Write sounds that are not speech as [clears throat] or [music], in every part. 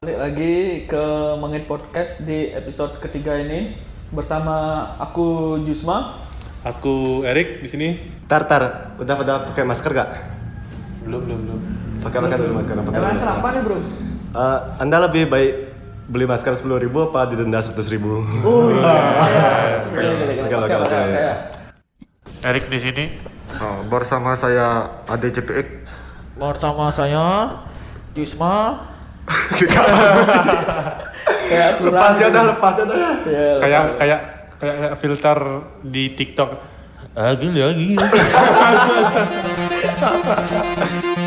Balik lagi ke Mengit Podcast di episode ketiga ini bersama aku Jusma. Aku Erik di sini. Tar tar, udah pada pakai masker gak? Belum, belum, belum. Pakai pakai dulu masker, pakai Emang masker. kenapa nih bro? Eh, anda lebih baik beli masker sepuluh ribu apa didenda seratus ribu? Oh iya. [laughs] Pakai, pakai, pakai, pakai. Erik di sini. Oh, bersama saya Ade CPX. Bersama saya Jusma. [laughs] Kayak kurang. Lepas ya dah, lepas ya dah. Ya, Kayak kayak kayak filter di TikTok. Lagi lagi. [laughs]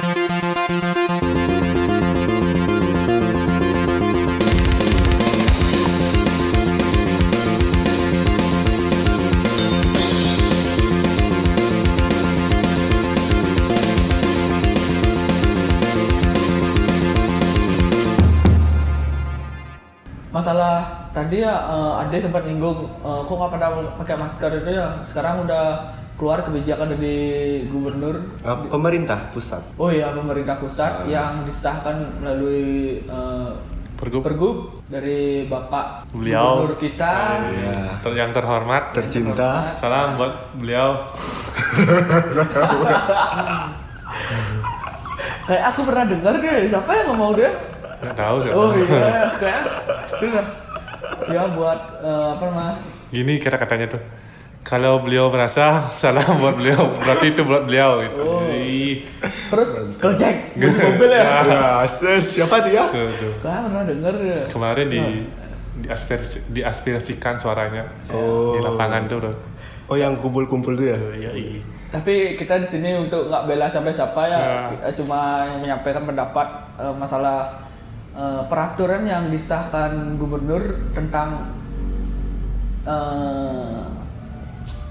Masalah tadi ya eh, Ade sempat nyinggung eh, kok nggak pada pakai masker itu ya. Sekarang udah keluar kebijakan dari gubernur Eh, pemerintah pusat. Oh iya pemerintah pusat yang disahkan melalui eh, Pergub. pergub dari Bapak Beliau. Gubernur kita. Iya. Ter- yang terhormat. Tercinta. Salam buat beliau. [laughs] Kayak aku pernah dengar deh, siapa yang ngomong dia? Nggak tahu sih. Oh iya, kayak itu ya buat eh, apa namanya? Gini kata-katanya tuh. Kalau beliau merasa [laughs] salam buat beliau, berarti itu buat beliau gitu. Oh. Ih, Terus Gojek, [laughs] mobil ya? Ya, sis, siapa dia? tuh, tuh. Kayak pernah dengar ya. Kemarin di diaspirasi, diaspirasikan suaranya Oh. di lapangan tuh. Bro. Oh yang kumpul-kumpul tuh ya? Iya, iya. Tapi kita di sini untuk nggak bela sampai siapa ya, Ya. kita cuma menyampaikan pendapat eh, masalah eh, peraturan yang disahkan gubernur tentang eh,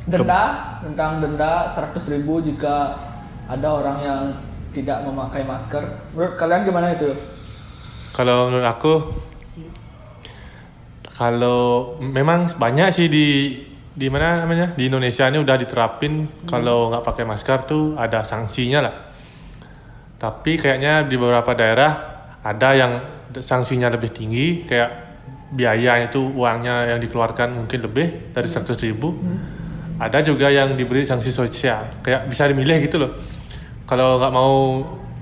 denda tentang denda 100.000 ribu jika ada orang yang tidak memakai masker. Menurut kalian gimana itu? Kalau menurut aku, kalau memang banyak sih di di mana namanya di Indonesia ini udah diterapin kalau nggak pakai masker tuh ada sanksinya lah. Tapi kayaknya di beberapa daerah ada yang sanksinya lebih tinggi, kayak biaya itu uangnya yang dikeluarkan mungkin lebih dari 100.000 ribu. Ada juga yang diberi sanksi sosial, kayak bisa dimilih gitu loh. Kalau nggak mau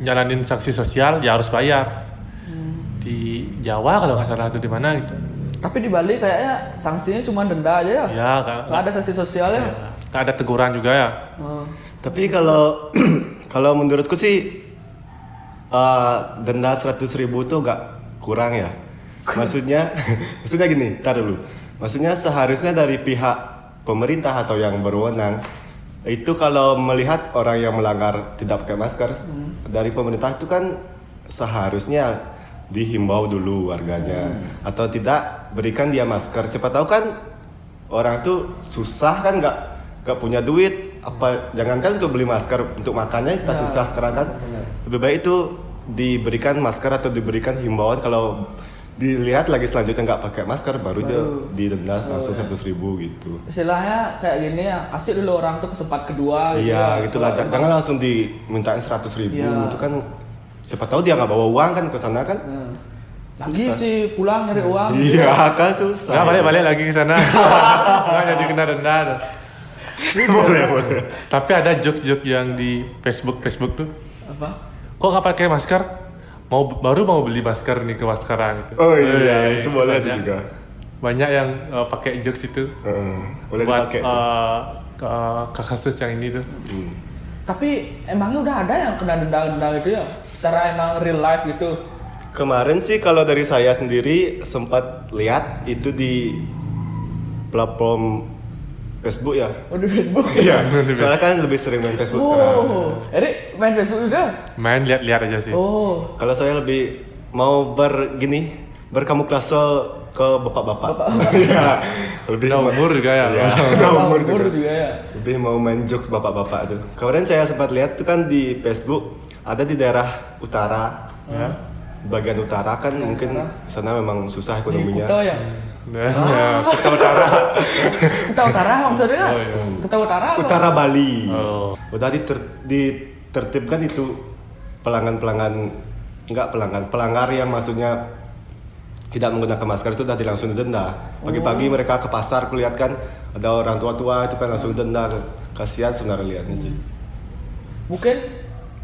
jalanin sanksi sosial, ya harus bayar di Jawa kalau nggak salah itu di mana gitu. Tapi di Bali kayaknya sanksinya cuma denda aja ya. Ya, nggak Nggak ada sanksi sosialnya. ya, nggak ada teguran juga ya. Hmm. Tapi kalau [clears throat] kalau menurutku sih eh, denda seratus ribu tuh gak kurang ya. Maksudnya, [laughs] maksudnya gini, tar dulu. Maksudnya seharusnya dari pihak pemerintah atau yang berwenang itu kalau melihat orang yang melanggar tidak pakai masker dari pemerintah itu kan seharusnya dihimbau dulu warganya. Atau tidak berikan dia masker. Siapa tahu kan orang tuh susah kan nggak nggak punya duit. Apa jangankan untuk beli masker untuk makannya kita susah sekarang kan lebih baik itu diberikan masker atau diberikan himbauan kalau dilihat lagi selanjutnya nggak pakai masker baru dia didenda langsung seratus ribu gitu Istilahnya kayak gini ya, kasih dulu orang tuh kesempatan kedua gitu ya. iya gitulah Kalau J- jangan langsung dimintain seratus ribu Iya. itu kan siapa tahu dia nggak bawa uang kan ke sana kan Hmm. Lagi sih pulang nyari uang. iya kan susah Nggak balik-balik lagi ke sana. [laughs] Nggak jadi kena denda. boleh boleh Tapi ada joke-joke yang di Facebook Facebook tuh. Apa? Kok nggak pakai masker? Mau baru mau beli masker nih ke sekarang gitu. oh iya itu boleh itu banyak, juga Banyak yang uh, pakai jokes itu Heeh, boleh buat dipakai tuh. uh, ke- ke kasus yang ini tuh. Hmm. Tapi emangnya udah ada yang kena denda-denda gitu ya? Secara emang real life gitu. Kemarin sih kalau dari saya sendiri sempat lihat itu di platform Facebook ya. Oh di Facebook. [laughs] Iya. Soalnya kan lebih sering main Facebook sekarang. Oh, Eri main Facebook juga? Main lihat-lihat aja sih. Oh, Kalau saya lebih mau ber gini berkamuflase ke bapak-bapak. [laughs] Iya. [laughs] lebih Udah umur juga ya. Iya, udah umur umur juga. juga ya. Lebih mau main jokes bapak-bapak tuh. Kemarin saya sempat lihat tuh kan di Facebook ada di daerah utara. Ya. Bagian utara kan mungkin sana memang susah Di ekonominya. Kuta ya? Nah, ya, kita utara. Kuta Utara maksudnya? Oh, iya. Kuta Utara apa? Utara Bali. Oh. Udah diter- ditertibkan itu pelanggan-pelanggan enggak pelanggan pelanggar yang maksudnya tidak menggunakan masker itu tadi langsung didenda. Pagi-pagi mereka ke pasar kulihat kan ada orang tua-tua itu kan langsung denda. Kasihan sebenarnya lihatnya sih. Mungkin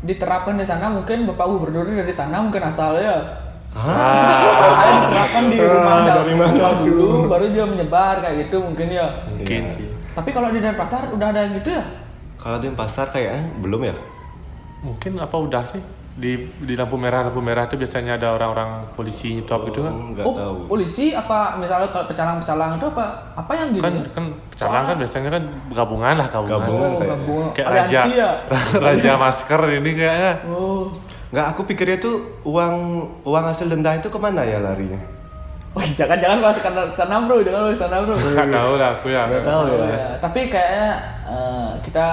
diterapkan di sana mungkin Bapak Gubernur dari sana mungkin asalnya. Ah, diterapkan di rumah Ah, da- dari mana dulu baru dia menyebar kayak gitu mungkin ya. mungkin Iya. sih. Tapi kalau di Denpasar udah ada yang gitu ya? Kalau di pasar kayaknya belum ya. Mungkin apa udah sih di di lampu merah lampu merah itu biasanya ada orang-orang polisi nyetop gitu kan. Nggak oh, tahu. polisi apa misalnya kalau pecalang-pecalang itu apa? Apa yang gini? Kan kan pecalang kan biasanya kan gabungan lah gabungan. Gabungan. oh, kayak- gabungan. Kayak raja ya? [laughs] raja masker ini kayaknya. Oh. Nggak, aku pikirnya tuh uang uang hasil denda itu ke mana ya larinya? Oh, jangan jangan masuk ke sana bro, jangan masuk ke sana bro. Nggak tahu lah aku ya. Nggak tahu ya. Ya, tapi kayaknya eh, kita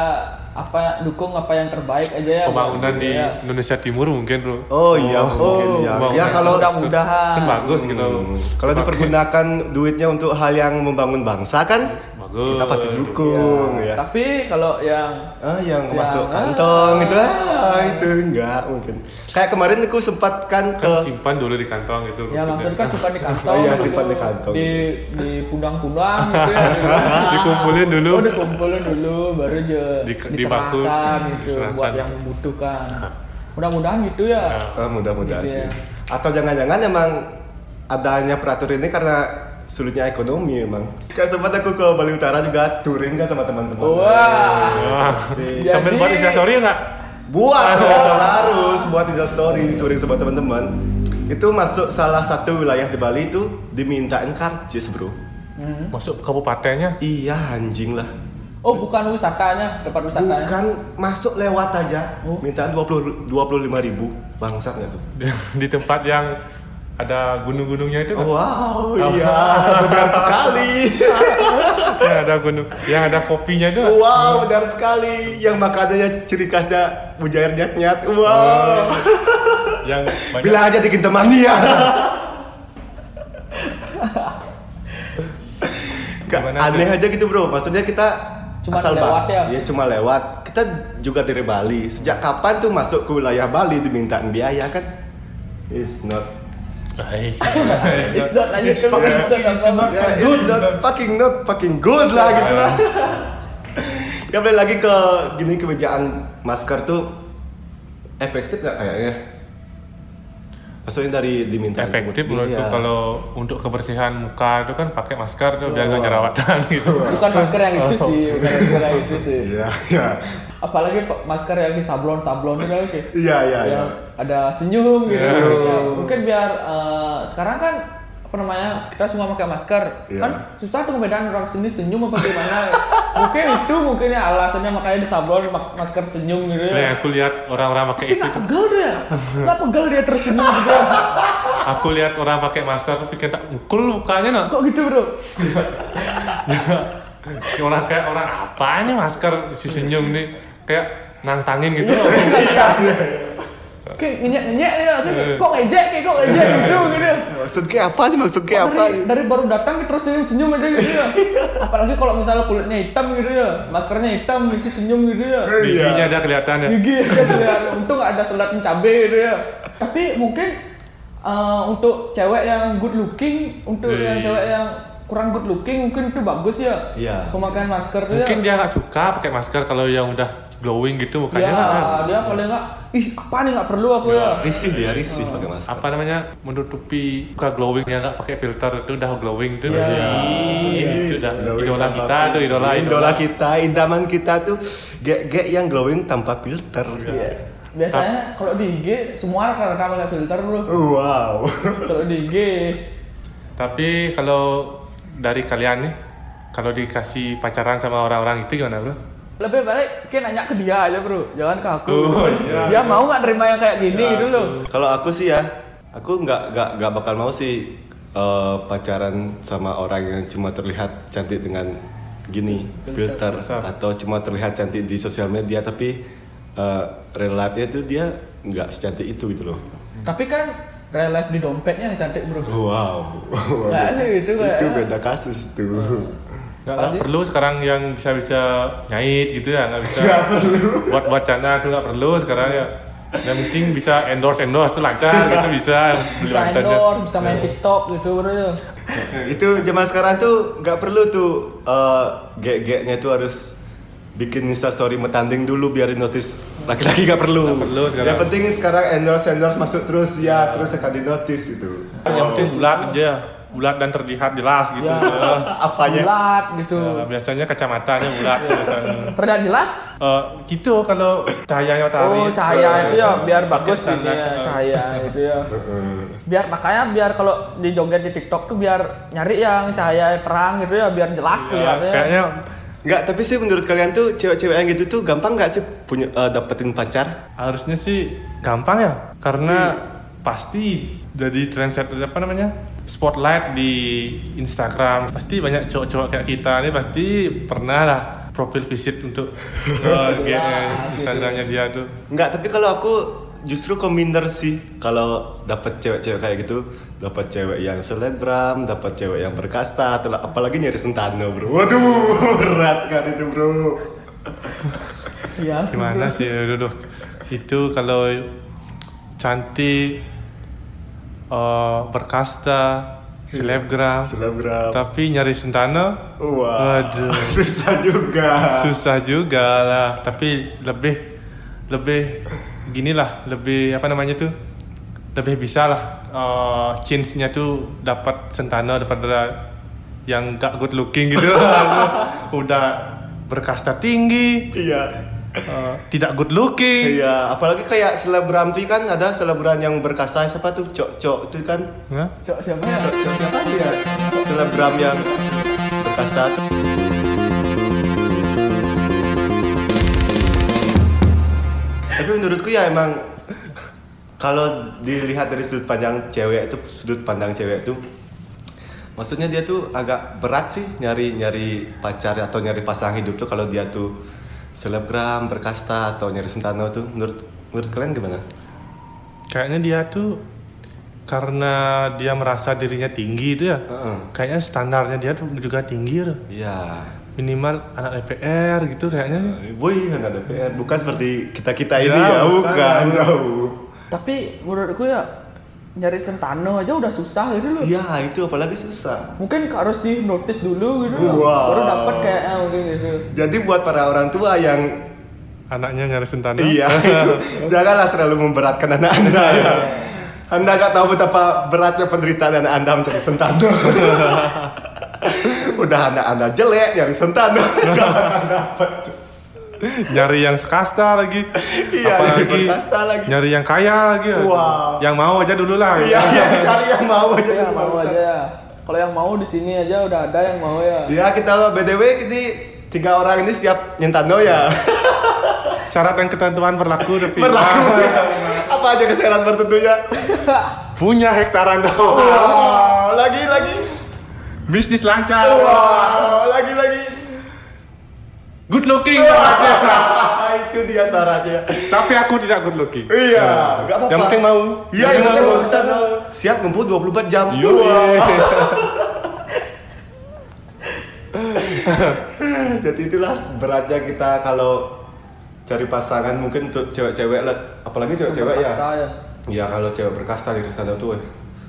apa dukung apa yang terbaik aja ya. Pembangunan di Ya. Indonesia Timur mungkin bro. Oh iya mungkin Oh, ya. Ya kalau mudah-mudahan. kan bagus gitu. Hmm, kalau dipergunakan duitnya untuk hal yang membangun bangsa kan Bagus. kita pasti dukung ya. Tapi kalau yang Ah, yang Ya, masuk ah. kantong itu ah, itu enggak mungkin. Kayak kemarin aku sempat kan ke Kan simpan dulu di kantong gitu. ya maksudnya kan simpan di kantong. [laughs] Oh iya, simpan di kantong. Di di pundang-pundang gitu ya. [laughs] dikumpulin dulu. Oh, dikumpulin dulu baru aja Di- di baku. diserahkan gitu Diserahkan. buat yang membutuhkan. Mudah-mudahan gitu ya. Ya. Ah, mudah-mudahan Gitu sih. ya. Atau jangan-jangan emang adanya peraturan ini karena sulitnya ekonomi emang. Kayak sempat aku ke Bali Utara juga touring kan sama teman-teman. Wah. Wah. Asik. Ya. Sambil Jadi- buat instastory nggak? Buat dong, harus buat Insta story touring sama teman-teman. Itu masuk salah satu wilayah di Bali itu dimintain karcis, Bro. Hmm. Masuk kabupatennya. Iya, anjing lah. Oh, bukan wisatanya, tempat wisatanya. Bukan masuk lewat aja. Oh. Mintaan 20 25 ribu. Bangsatnya tuh. [laughs] di tempat yang ada gunung-gunungnya itu kan? Wow, iya, benar sekali. [laughs] yang ada gunung yang ada kopinya itu kan? Wow, benar sekali. Yang makanannya ciri khasnya mujair nyat-nyat. Wow. yang banyak Bilang aja bikin teman dia. Aneh aja gitu bro, maksudnya kita Cuma asal lewat ya? Iya cuma lewat. Kita juga dari Bali. Sejak kapan tuh masuk ke wilayah Bali dimintain biaya kan? It's not. [laughs] It's not lanjut ke it's not Yeah, apa-apa. it's not fucking not fucking good lah gitu lah. [laughs] Ya balik lagi ke gini kebijakan masker tuh efektif nggak kayaknya? Maksudnya dari diminta efektif menurutku Iya. kalau untuk kebersihan muka itu kan pakai masker tuh biar nggak jerawatan [laughs] gitu Bukan masker yang itu sih, bukan masker yang itu sih. Iya, iya. Apalagi pa- masker yang di sablon-sablon itu oke. Iya, iya, iya. Ada senyum gitu. Iya. Ya, mungkin biar eh, sekarang kan apa namanya kita semua pakai masker. Iya. kan susah tuh ngebedain orang sini senyum apa gimana. [laughs] Mungkin itu mungkin ya alasannya makanya di sablon mak- masker senyum gitu Nah, ya aku lihat orang-orang pakai tapi itu nggak pegel dia [laughs] nggak pegel dia tersenyum gitu aku lihat orang pakai masker tuh bikin tak ngukul mukanya nah kok gitu bro? [laughs] Orang kayak orang apa ini masker? Si senyum nih. Kayak nantangin gitu. Loh kayak ngenyek ngenyek ya kok ngejek kayak kok ngejek? Gitu gitu. Maksud kayak apa nih? Maksud kayak apa? dari, dari baru datang terus senyum senyum aja gitu ya. [laughs] Apalagi kalau misalnya kulitnya hitam gitu ya maskernya hitam isi senyum gitu ya. Giginya ada kelihatan ya. Gigi aja kelihatan untung ada selat cabai gitu ya. Tapi mungkin eh, untuk cewek yang good looking untuk Iya. yang cewek yang kurang good looking mungkin itu bagus ya. Iya. pemakaian masker tuh mungkin ya dia nggak suka pakai masker kalau yang udah glowing gitu mukanya ya, kan dia paling nggak ih apa nih nggak perlu aku ya Risih dia, risih pakai masker. apa namanya menutupi muka glowing yang nggak pakai filter itu udah glowing tuh Iya. Ih, itu udah Glowing idola kita tuh idola filter. idola kita, idaman kita tuh gek-gek yang glowing tanpa filter. Iya. biasanya kalau di IG semua rata-rata pakai filter bro Wow. kalau di IG Tapi kalau dari kalian nih, kalau dikasih pacaran sama orang-orang itu gimana bro? Lebih baik mungkin nanya ke dia aja bro jangan ke aku Oh, iya. dia mau nggak terima yang kayak gini gitu loh Kalau aku sih ya, aku nggak nggak nggak bakal mau sih eh, pacaran sama orang yang cuma terlihat cantik dengan gini filter, Filter. atau cuma terlihat cantik di sosial media tapi eh, real life-nya itu dia nggak secantik itu gitu loh. tapi kan real life di dompetnya yang cantik bro Wow. Kayaknya gitu, itu kayaknya. beda kasus tuh. Nggak Apalagi- perlu sekarang yang bisa-bisa nyait gitu ya, nggak bisa buat buat canda tuh nggak perlu sekarang ya. Yang penting bisa endorse endorse tuh lancar gitu bisa Bisa endorse, bisa main TikTok gitu bro ya. itu zaman sekarang tuh nggak perlu tuh eh, gek-geknya tuh harus bikin insta story metanding dulu biar di notice laki-laki nggak perlu. Nggak perlu sekarang. Yang penting sekarang endorse endorse masuk terus ya terus akan di notice itu. Yang penting bulat aja, bulat dan terlihat jelas gitu. Ya. Apanya? Bulat gitu. Ya, biasanya kacamatanya bulat. gitu. Terlihat jelas? Eh, gitu kalau cahayanya matahari. Oh cahaya itu ya biar bagus ini ya cahaya itu ya. [laughs] Biar makanya biar kalau di joget di TikTok tuh biar nyari yang cahaya terang gitu ya biar jelas Ya, kelihatannya. kayaknya Nggak, tapi sih menurut kalian tuh cewek-cewek yang gitu tuh gampang nggak sih punya eh, dapetin pacar? harusnya sih gampang ya karena pasti jadi trendsetter apa namanya spotlight di Instagram pasti banyak cowok-cowok kayak kita nih pasti pernah lah profil visit untuk [laughs] uh, Instagramnya dia tuh Nggak, tapi kalau aku justru kominder sih kalau dapet cewek-cewek kayak gitu, dapat cewek yang selebgram, dapat cewek yang berkasta, atau apalagi nyari sentano bro. Waduh, [laughs] berat sekali itu bro. Iya. gimana sih aduh, aduh. itu kalau cantik uh, berkasta selebgram Selebgram. tapi nyari sentana Wah, waduh [laughs] susah juga. susah juga lah tapi lebih lebih gini lah lebih apa namanya tuh lebih bisa lah uh, chance-nya tuh dapat sentana daripada yang gak good looking gitu [laughs] udah berkasta tinggi Iya. Uh, tidak good looking Iya, apalagi kayak selebgram tuh kan ada selebgram yang berkasta siapa tuh cok-cok tuh kan Hah? Cok siapa ya? Cok, cok siapa dia? Selebgram yang berkasta tuh. Tapi menurutku ya emang kalau dilihat dari sudut pandang cewek itu sudut pandang cewek itu maksudnya dia tuh agak berat sih nyari nyari pacar atau nyari pasangan hidup tuh kalau dia tuh selebgram berkasta atau nyari sentano tuh menurut menurut kalian gimana? kayaknya dia tuh karena dia merasa dirinya tinggi itu ya Heeh. kayaknya standarnya dia tuh juga tinggi tuh Iya. minimal anak DPR gitu kayaknya Boy, ada PR. Bukan seperti kita-kita ini Ya, ya, bukan. bukan. Jauh. Tapi menurutku ya nyari sentano aja udah susah gitu loh. Iya, itu apalagi susah. Mungkin harus di notice dulu gitu loh. Wow. Baru dapat kayaknya mungkin gitu. Jadi buat para orang tua yang anaknya nyari sentana iya [laughs] itu [laughs] janganlah terlalu memberatkan anak Anda [laughs] ya. Anda nggak tahu betapa beratnya penderitaan anak Anda mencari sentano. Udah anak Anda jelek nyari sentano. Bakal dapet. Nyari yang sekasta lagi Iya, apalagi lagi. nyari yang kaya lagi Wow. yang mau aja dulu lah Iya, iya, cari yang mau aja. Ya mau aja ya. Kalau yang mau di sini aja udah ada yang mau ya. Ya kita BTW ini tiga orang ini siap nyentano ya. [laughs] syarat dan ketentuan berlaku tapi Berlaku. ya. Apa aja kesehatan tertentunya? [laughs] punya hektaran dong Wow, lagi lagi. bisnis lancar Wow, lagi lagi. Good looking [laughs] itu dia syaratnya. tapi aku tidak good looking Iya, nggak apa-apa. yang penting mau Iya, yang penting mau stand siap ngempu 24 jam. Wah. [laughs] Jadi itulah beratnya kita kalau cari pasangan mungkin untuk cewek-cewek lah, apalagi cewek-cewek ya. Ya. Iya kalau cewek berkasta di sana tuh. eh.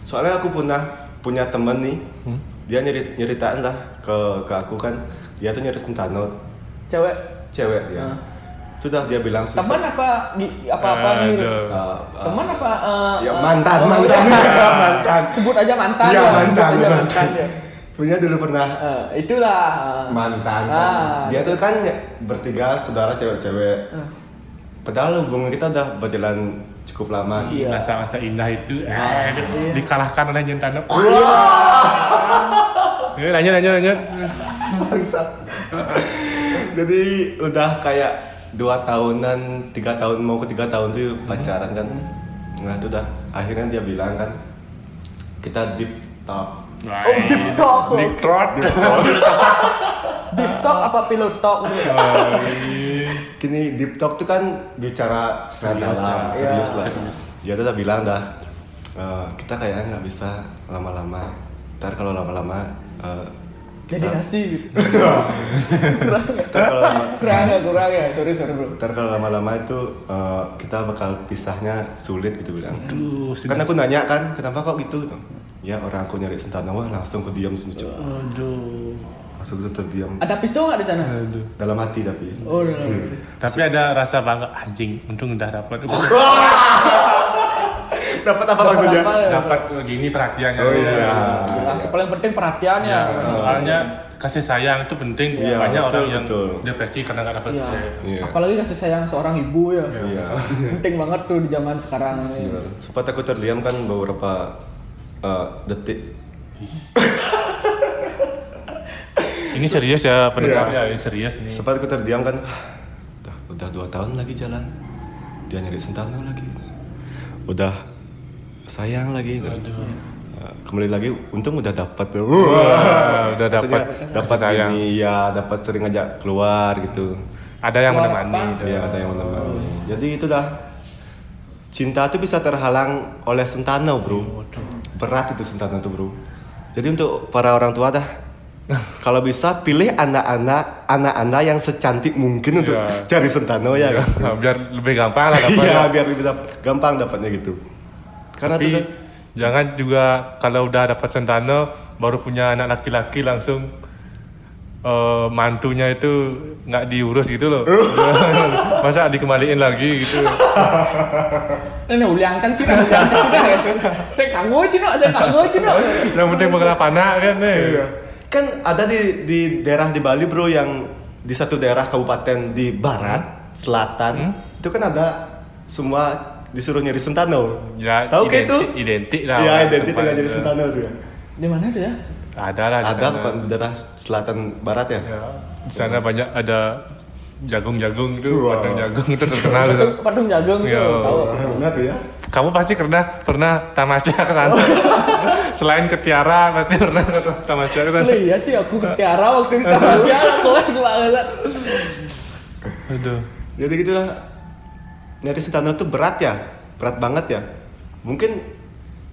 Soalnya aku pernah punya temen nih, dia nyeri, nyeritain lah ke ke aku kan, dia tuh nyari sentano Cewek cewek ya. Ah. Sudah dia bilang susah. teman apa gi- apa apa nih? Uh, uh, Teman apa eh, Ya eh, mantan, oh, mantan, iya. [laughs] mantan. Sebut aja mantan Iya ya. mantan, sebut aja mantan. ya. Punya dulu pernah Eh, itulah eh. mantan. Ah. Dia tuh kan ya, bertiga saudara cewek-cewek. Padahal hubungan kita udah berjalan cukup lama. Iya. masa-masa indah itu eh, dikalahkan oleh Jentano Eh, lanjut lanjut lanjut Bangsat. [laughs] Jadi udah kayak dua tahunan, tiga tahun mau ke tiga tahun tuh pacaran kan. Nah itu udah akhirnya dia bilang kan kita deep talk. Oh, deep talk. Deep throat [laughs] Deep talk apa pillow talk gitu. Kini deep talk tuh kan bicara secara Serius ya. serius Iya. lah. Dia tuh udah bilang dah, "Eh, kita kayaknya nggak bisa lama-lama. Ntar kalau lama-lama eh, Jadi nasi gitu. [laughs] Kurang ya, kurang ya. Sorry, sorry bro. ntar kalau lama-lama itu eh, kita bakal pisahnya sulit gitu bilang. Aduh, Kan aku nanya kan, kenapa kok gitu? Ya orang aku nyari sentana, wah langsung ke diam lucu. Aduh. Langsung tuh terdiam. Ada pisau nggak di sana? Aduh. Dalam hati tapi. Oh, udah. Tapi ada rasa bangga anjing, untung udah dapat. [laughs] [laughs] Dapat apa maksudnya? apa ya? dapat gini perhatiannya. Oh iya. Jelas, paling penting perhatian ya. Ya, soalnya kasih sayang itu penting. Iya, Banyak betul, orang yang betul. depresi karena nggak dapat Iya. kasih sayang. Iya. Apalagi kasih sayang seorang ibu ya. Iya. [laughs] Penting banget tuh di zaman sekarang ini. Sempat aku terdiam kan beberapa eh, detik. [laughs] Ini serius ya pendengar Iya. ya, ini serius nih. Sempat aku terdiam kan. Udah, udah dua tahun lagi jalan. Dia nyari sentana lagi. Udah sayang lagi. Aduh. Eh, Kembali lagi, untung udah dapat tuh. Wah, udah dapat dapat ini ya, dapat sering ngajak keluar gitu. Ada yang Keluar menemani. apa? gitu. Iya, ada yang menemani. Jadi itu dah cinta tuh bisa terhalang oleh sentana, Bro. Berat itu sentana tuh, Bro. Jadi untuk para orang tua dah kalau bisa pilih anak-anak anak-anak yang secantik mungkin untuk Iya. cari sentano ya. kan? Biar lebih gampang lah. [laughs] Iya, biar lebih gampang dapatnya gitu. Karena Tapi tuh kan- jangan juga kalau udah dapat sentana baru punya anak laki-laki langsung eh, mantunya itu nggak diurus gitu loh. [laughs] Masa dikembaliin lagi gitu. Ini uliang kan Cina, uliang kan Cina ya. Saya kanggo Cina, saya kanggo Cina. Yang penting mengenal panak kan nih. kan ada di di daerah di Bali, Bro, yang di satu daerah kabupaten di barat, selatan, itu kan ada semua disuruh nyari sentano. Ya, Tahu kayak itu? identik- lah Iya, orang identik dengan nyari itu. sentano ya. Di mana tuh ya? Ada lah Ada bukan di daerah selatan barat ya? Ya, di sana banyak ada jagung-jagung tuh, Wah. padang jagung itu terkenal tuh. [laughs] Patung, patung jagung tuh, Iya. tahu. Benar tuh ya. Kamu pasti pernah pernah tamasya ke sana. [laughs] Selain ke Tiara pasti pernah ke tamasya ke sana. Lihat sih aku ke Tiara waktu di Tamasya aku [laughs] lagi banget. Aduh. Jadi gitulah. Nyari sentano tuh berat ya, berat banget ya. Mungkin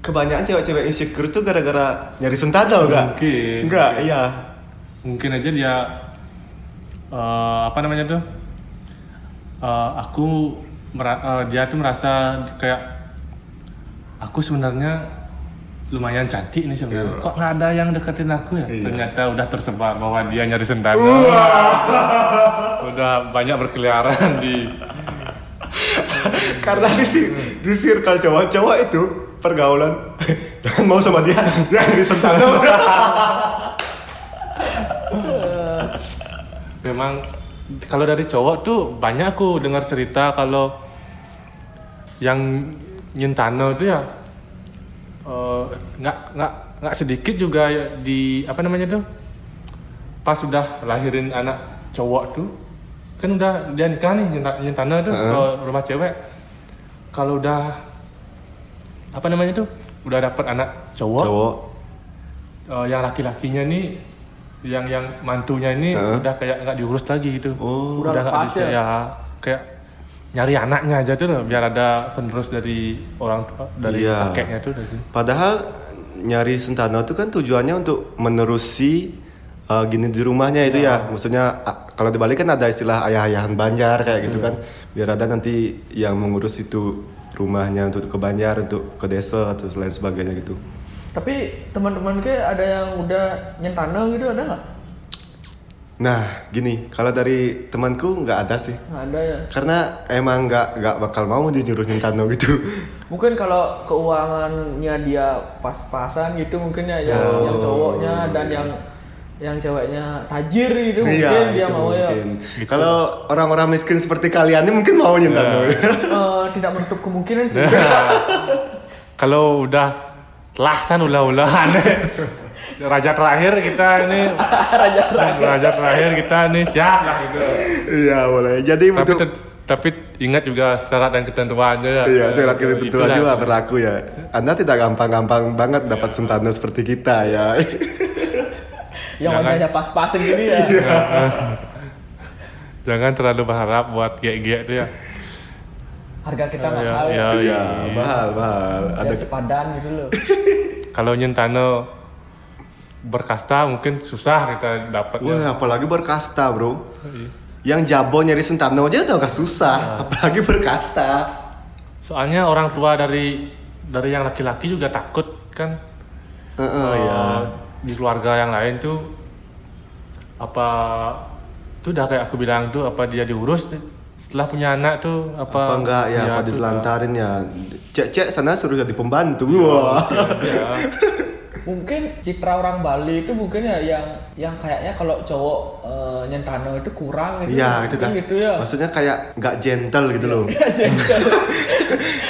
kebanyakan cewek-cewek insecure tuh gara-gara nyari sentano enggak? Mungkin. Enggak, iya. Mungkin aja dia eh, apa namanya tuh? Eh, aku eh, dia tuh merasa kayak aku sebenarnya lumayan cantik nih sebenarnya. Kok nggak ada yang deketin aku ya? Iya. Ternyata udah tersebar bahwa dia nyari sentana. udah banyak berkeliaran di Karena di, si- di circle cowok-cowok itu pergaulan. [laughs] Jangan mau sama dia, dia jadi sentano. [laughs] Memang kalau dari cowok tuh banyak aku dengar cerita kalau yang nyentano itu ya eh, nggak nggak nggak sedikit juga ya di apa namanya tuh? Pas sudah lahirin anak cowok tuh kan udah dia nikah nih nyenta- nyentano tuh ke rumah cewek kalau udah apa namanya tuh udah dapet anak cowok, Cowok. eh, yang laki-lakinya nih yang yang mantunya ini Heeh. udah kayak nggak diurus lagi gitu Oh. Udah nggak bisa ya? ya kayak nyari anaknya aja tuh loh biar ada penerus dari orang tua dari Iya. kakeknya tuh dari Padahal nyari sentano itu kan tujuannya untuk menerusi uh, gini di rumahnya itu ya. Maksudnya a- kalau di Bali kan ada istilah ayah-ayahan Banjar kayak gitu kan. Biar ada nanti yang mengurus itu rumahnya untuk ke Banjar, untuk ke desa atau lain sebagainya gitu. Tapi teman-teman ke ada yang udah nyentana gitu ada nggak? Nah, gini, kalau dari temanku nggak ada sih. Nggak ada ya. Karena emang nggak nggak bakal mau dinyuruh nyentano gitu. [laughs] Mungkin kalau keuangannya dia pas-pasan gitu mungkin ya yang, Oh, yang cowoknya dan yang yang ceweknya tajir gitu mungkin Iya, dia itu mau ya. mungkin. Kalau orang-orang miskin seperti kalian ini mungkin mau nyentano. [laughs] Eh, tidak menutup kemungkinan sih. kalau udah telah san ulah-ulahan [laughs] raja terakhir kita ini [laughs] Raja terakhir. raja terakhir kita ini siap lah gitu Iya, boleh. Jadi tapi untuk tapi ingat juga syarat dan ketentuannya ya Iya, syarat Itulah. juga berlaku ya. Anda tidak gampang-gampang banget dapat sentana seperti kita ya. Yang Jangan. wajahnya pas-pasan gini ya. [laughs] jangan terlalu berharap buat gek-gek itu ya Harga kita Iya, mahal. iya. Iya, mahal, mahal. Ada Ada sepadan gitu loh. [laughs] kalau nyentano berkasta mungkin susah kita dapat ya. Wah, apalagi berkasta, Bro. Yang jabo nyari sentano aja udah gak susah, apalagi berkasta. Soalnya orang tua dari dari yang laki-laki juga takut kan Heeh, ya. Di keluarga yang lain tuh apa tuh udah kayak aku bilang tuh apa dia diurus setelah punya anak tuh apa Apa enggak ya, dia apa ditelantarin ya. Cek-cek sana suruh jadi pembantu. Wah. ya, Mungkin citra orang Bali itu mungkin ya yang yang kayaknya kalau cowok eh, nyentano itu kurang gitu. Iya, itu Mungkin kan. gitu ya. Maksudnya kayak nggak gentle gitu loh. [laughs]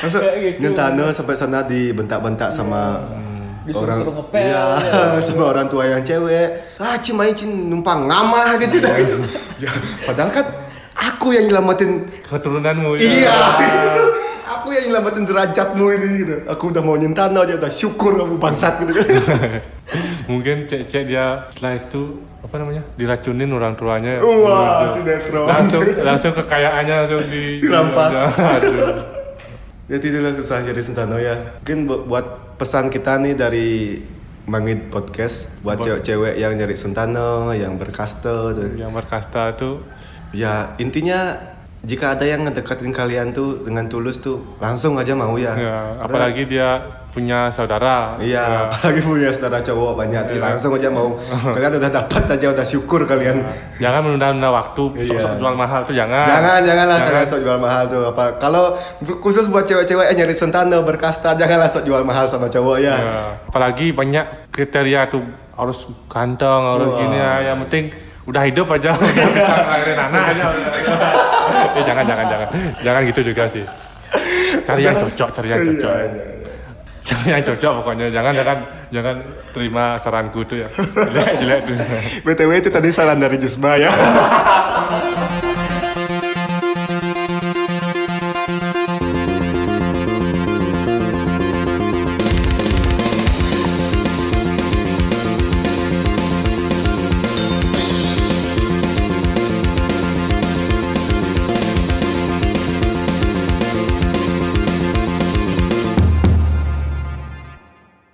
Kayak gitu. nyentano sampai sana dibentak-bentak sama Disuruh-suruh ngepel. Iya, [laughs] sama orang tua yang cewek. Ah, cimai cin numpang ngamah gitu. ya, padahal kan aku yang nyelamatin keturunanmu ya. Iya. [laughs] aku yang nyelamatin derajatmu ini gitu. Aku udah mau nyentano aja udah syukur kamu bangsat gitu kan. [laughs] mungkin cek-cek dia setelah itu apa namanya diracunin orang tuanya Wah, Gitu. sinetron. langsung langsung kekayaannya langsung di Dirampas. Aduh. Jadi itulah susah jadi sentano ya. Mungkin bu- buat pesan kita nih dari Mangit Podcast buat cewek-cewek yang nyari sentano, yang berkasta tuh. yang berkasta tuh Ya intinya jika ada yang ngedekatin kalian tuh dengan tulus tuh langsung aja mau ya. ya, apalagi dia punya saudara Iya, apalagi punya saudara cowok banyak, jadi langsung aja mau. [laughs] Kalian udah dapat aja udah syukur kalian. jangan menunda-nunda waktu sok-sok Iya. jual mahal tuh jangan Jangan, janganlah Jangan. jangan sok jual mahal tuh. Apa kalau khusus buat cewek-cewek yang nyari sentano berkasta, janganlah sok jual mahal sama cowok ya. Ya, apalagi banyak kriteria tuh harus ganteng harus gini ya yang penting udah hidup aja. [laughs] Udah bisa ngelahirin anak aja. [laughs] Eh, jangan jangan jangan. Jangan gitu juga sih. Cari yang cocok cari yang cocok. Iya, iya, iya. cari yang cocok pokoknya. Jangan jangan jangan terima saranku tuh ya. Jelek jelek [laughs] BTW itu tadi saran dari Jusma ya.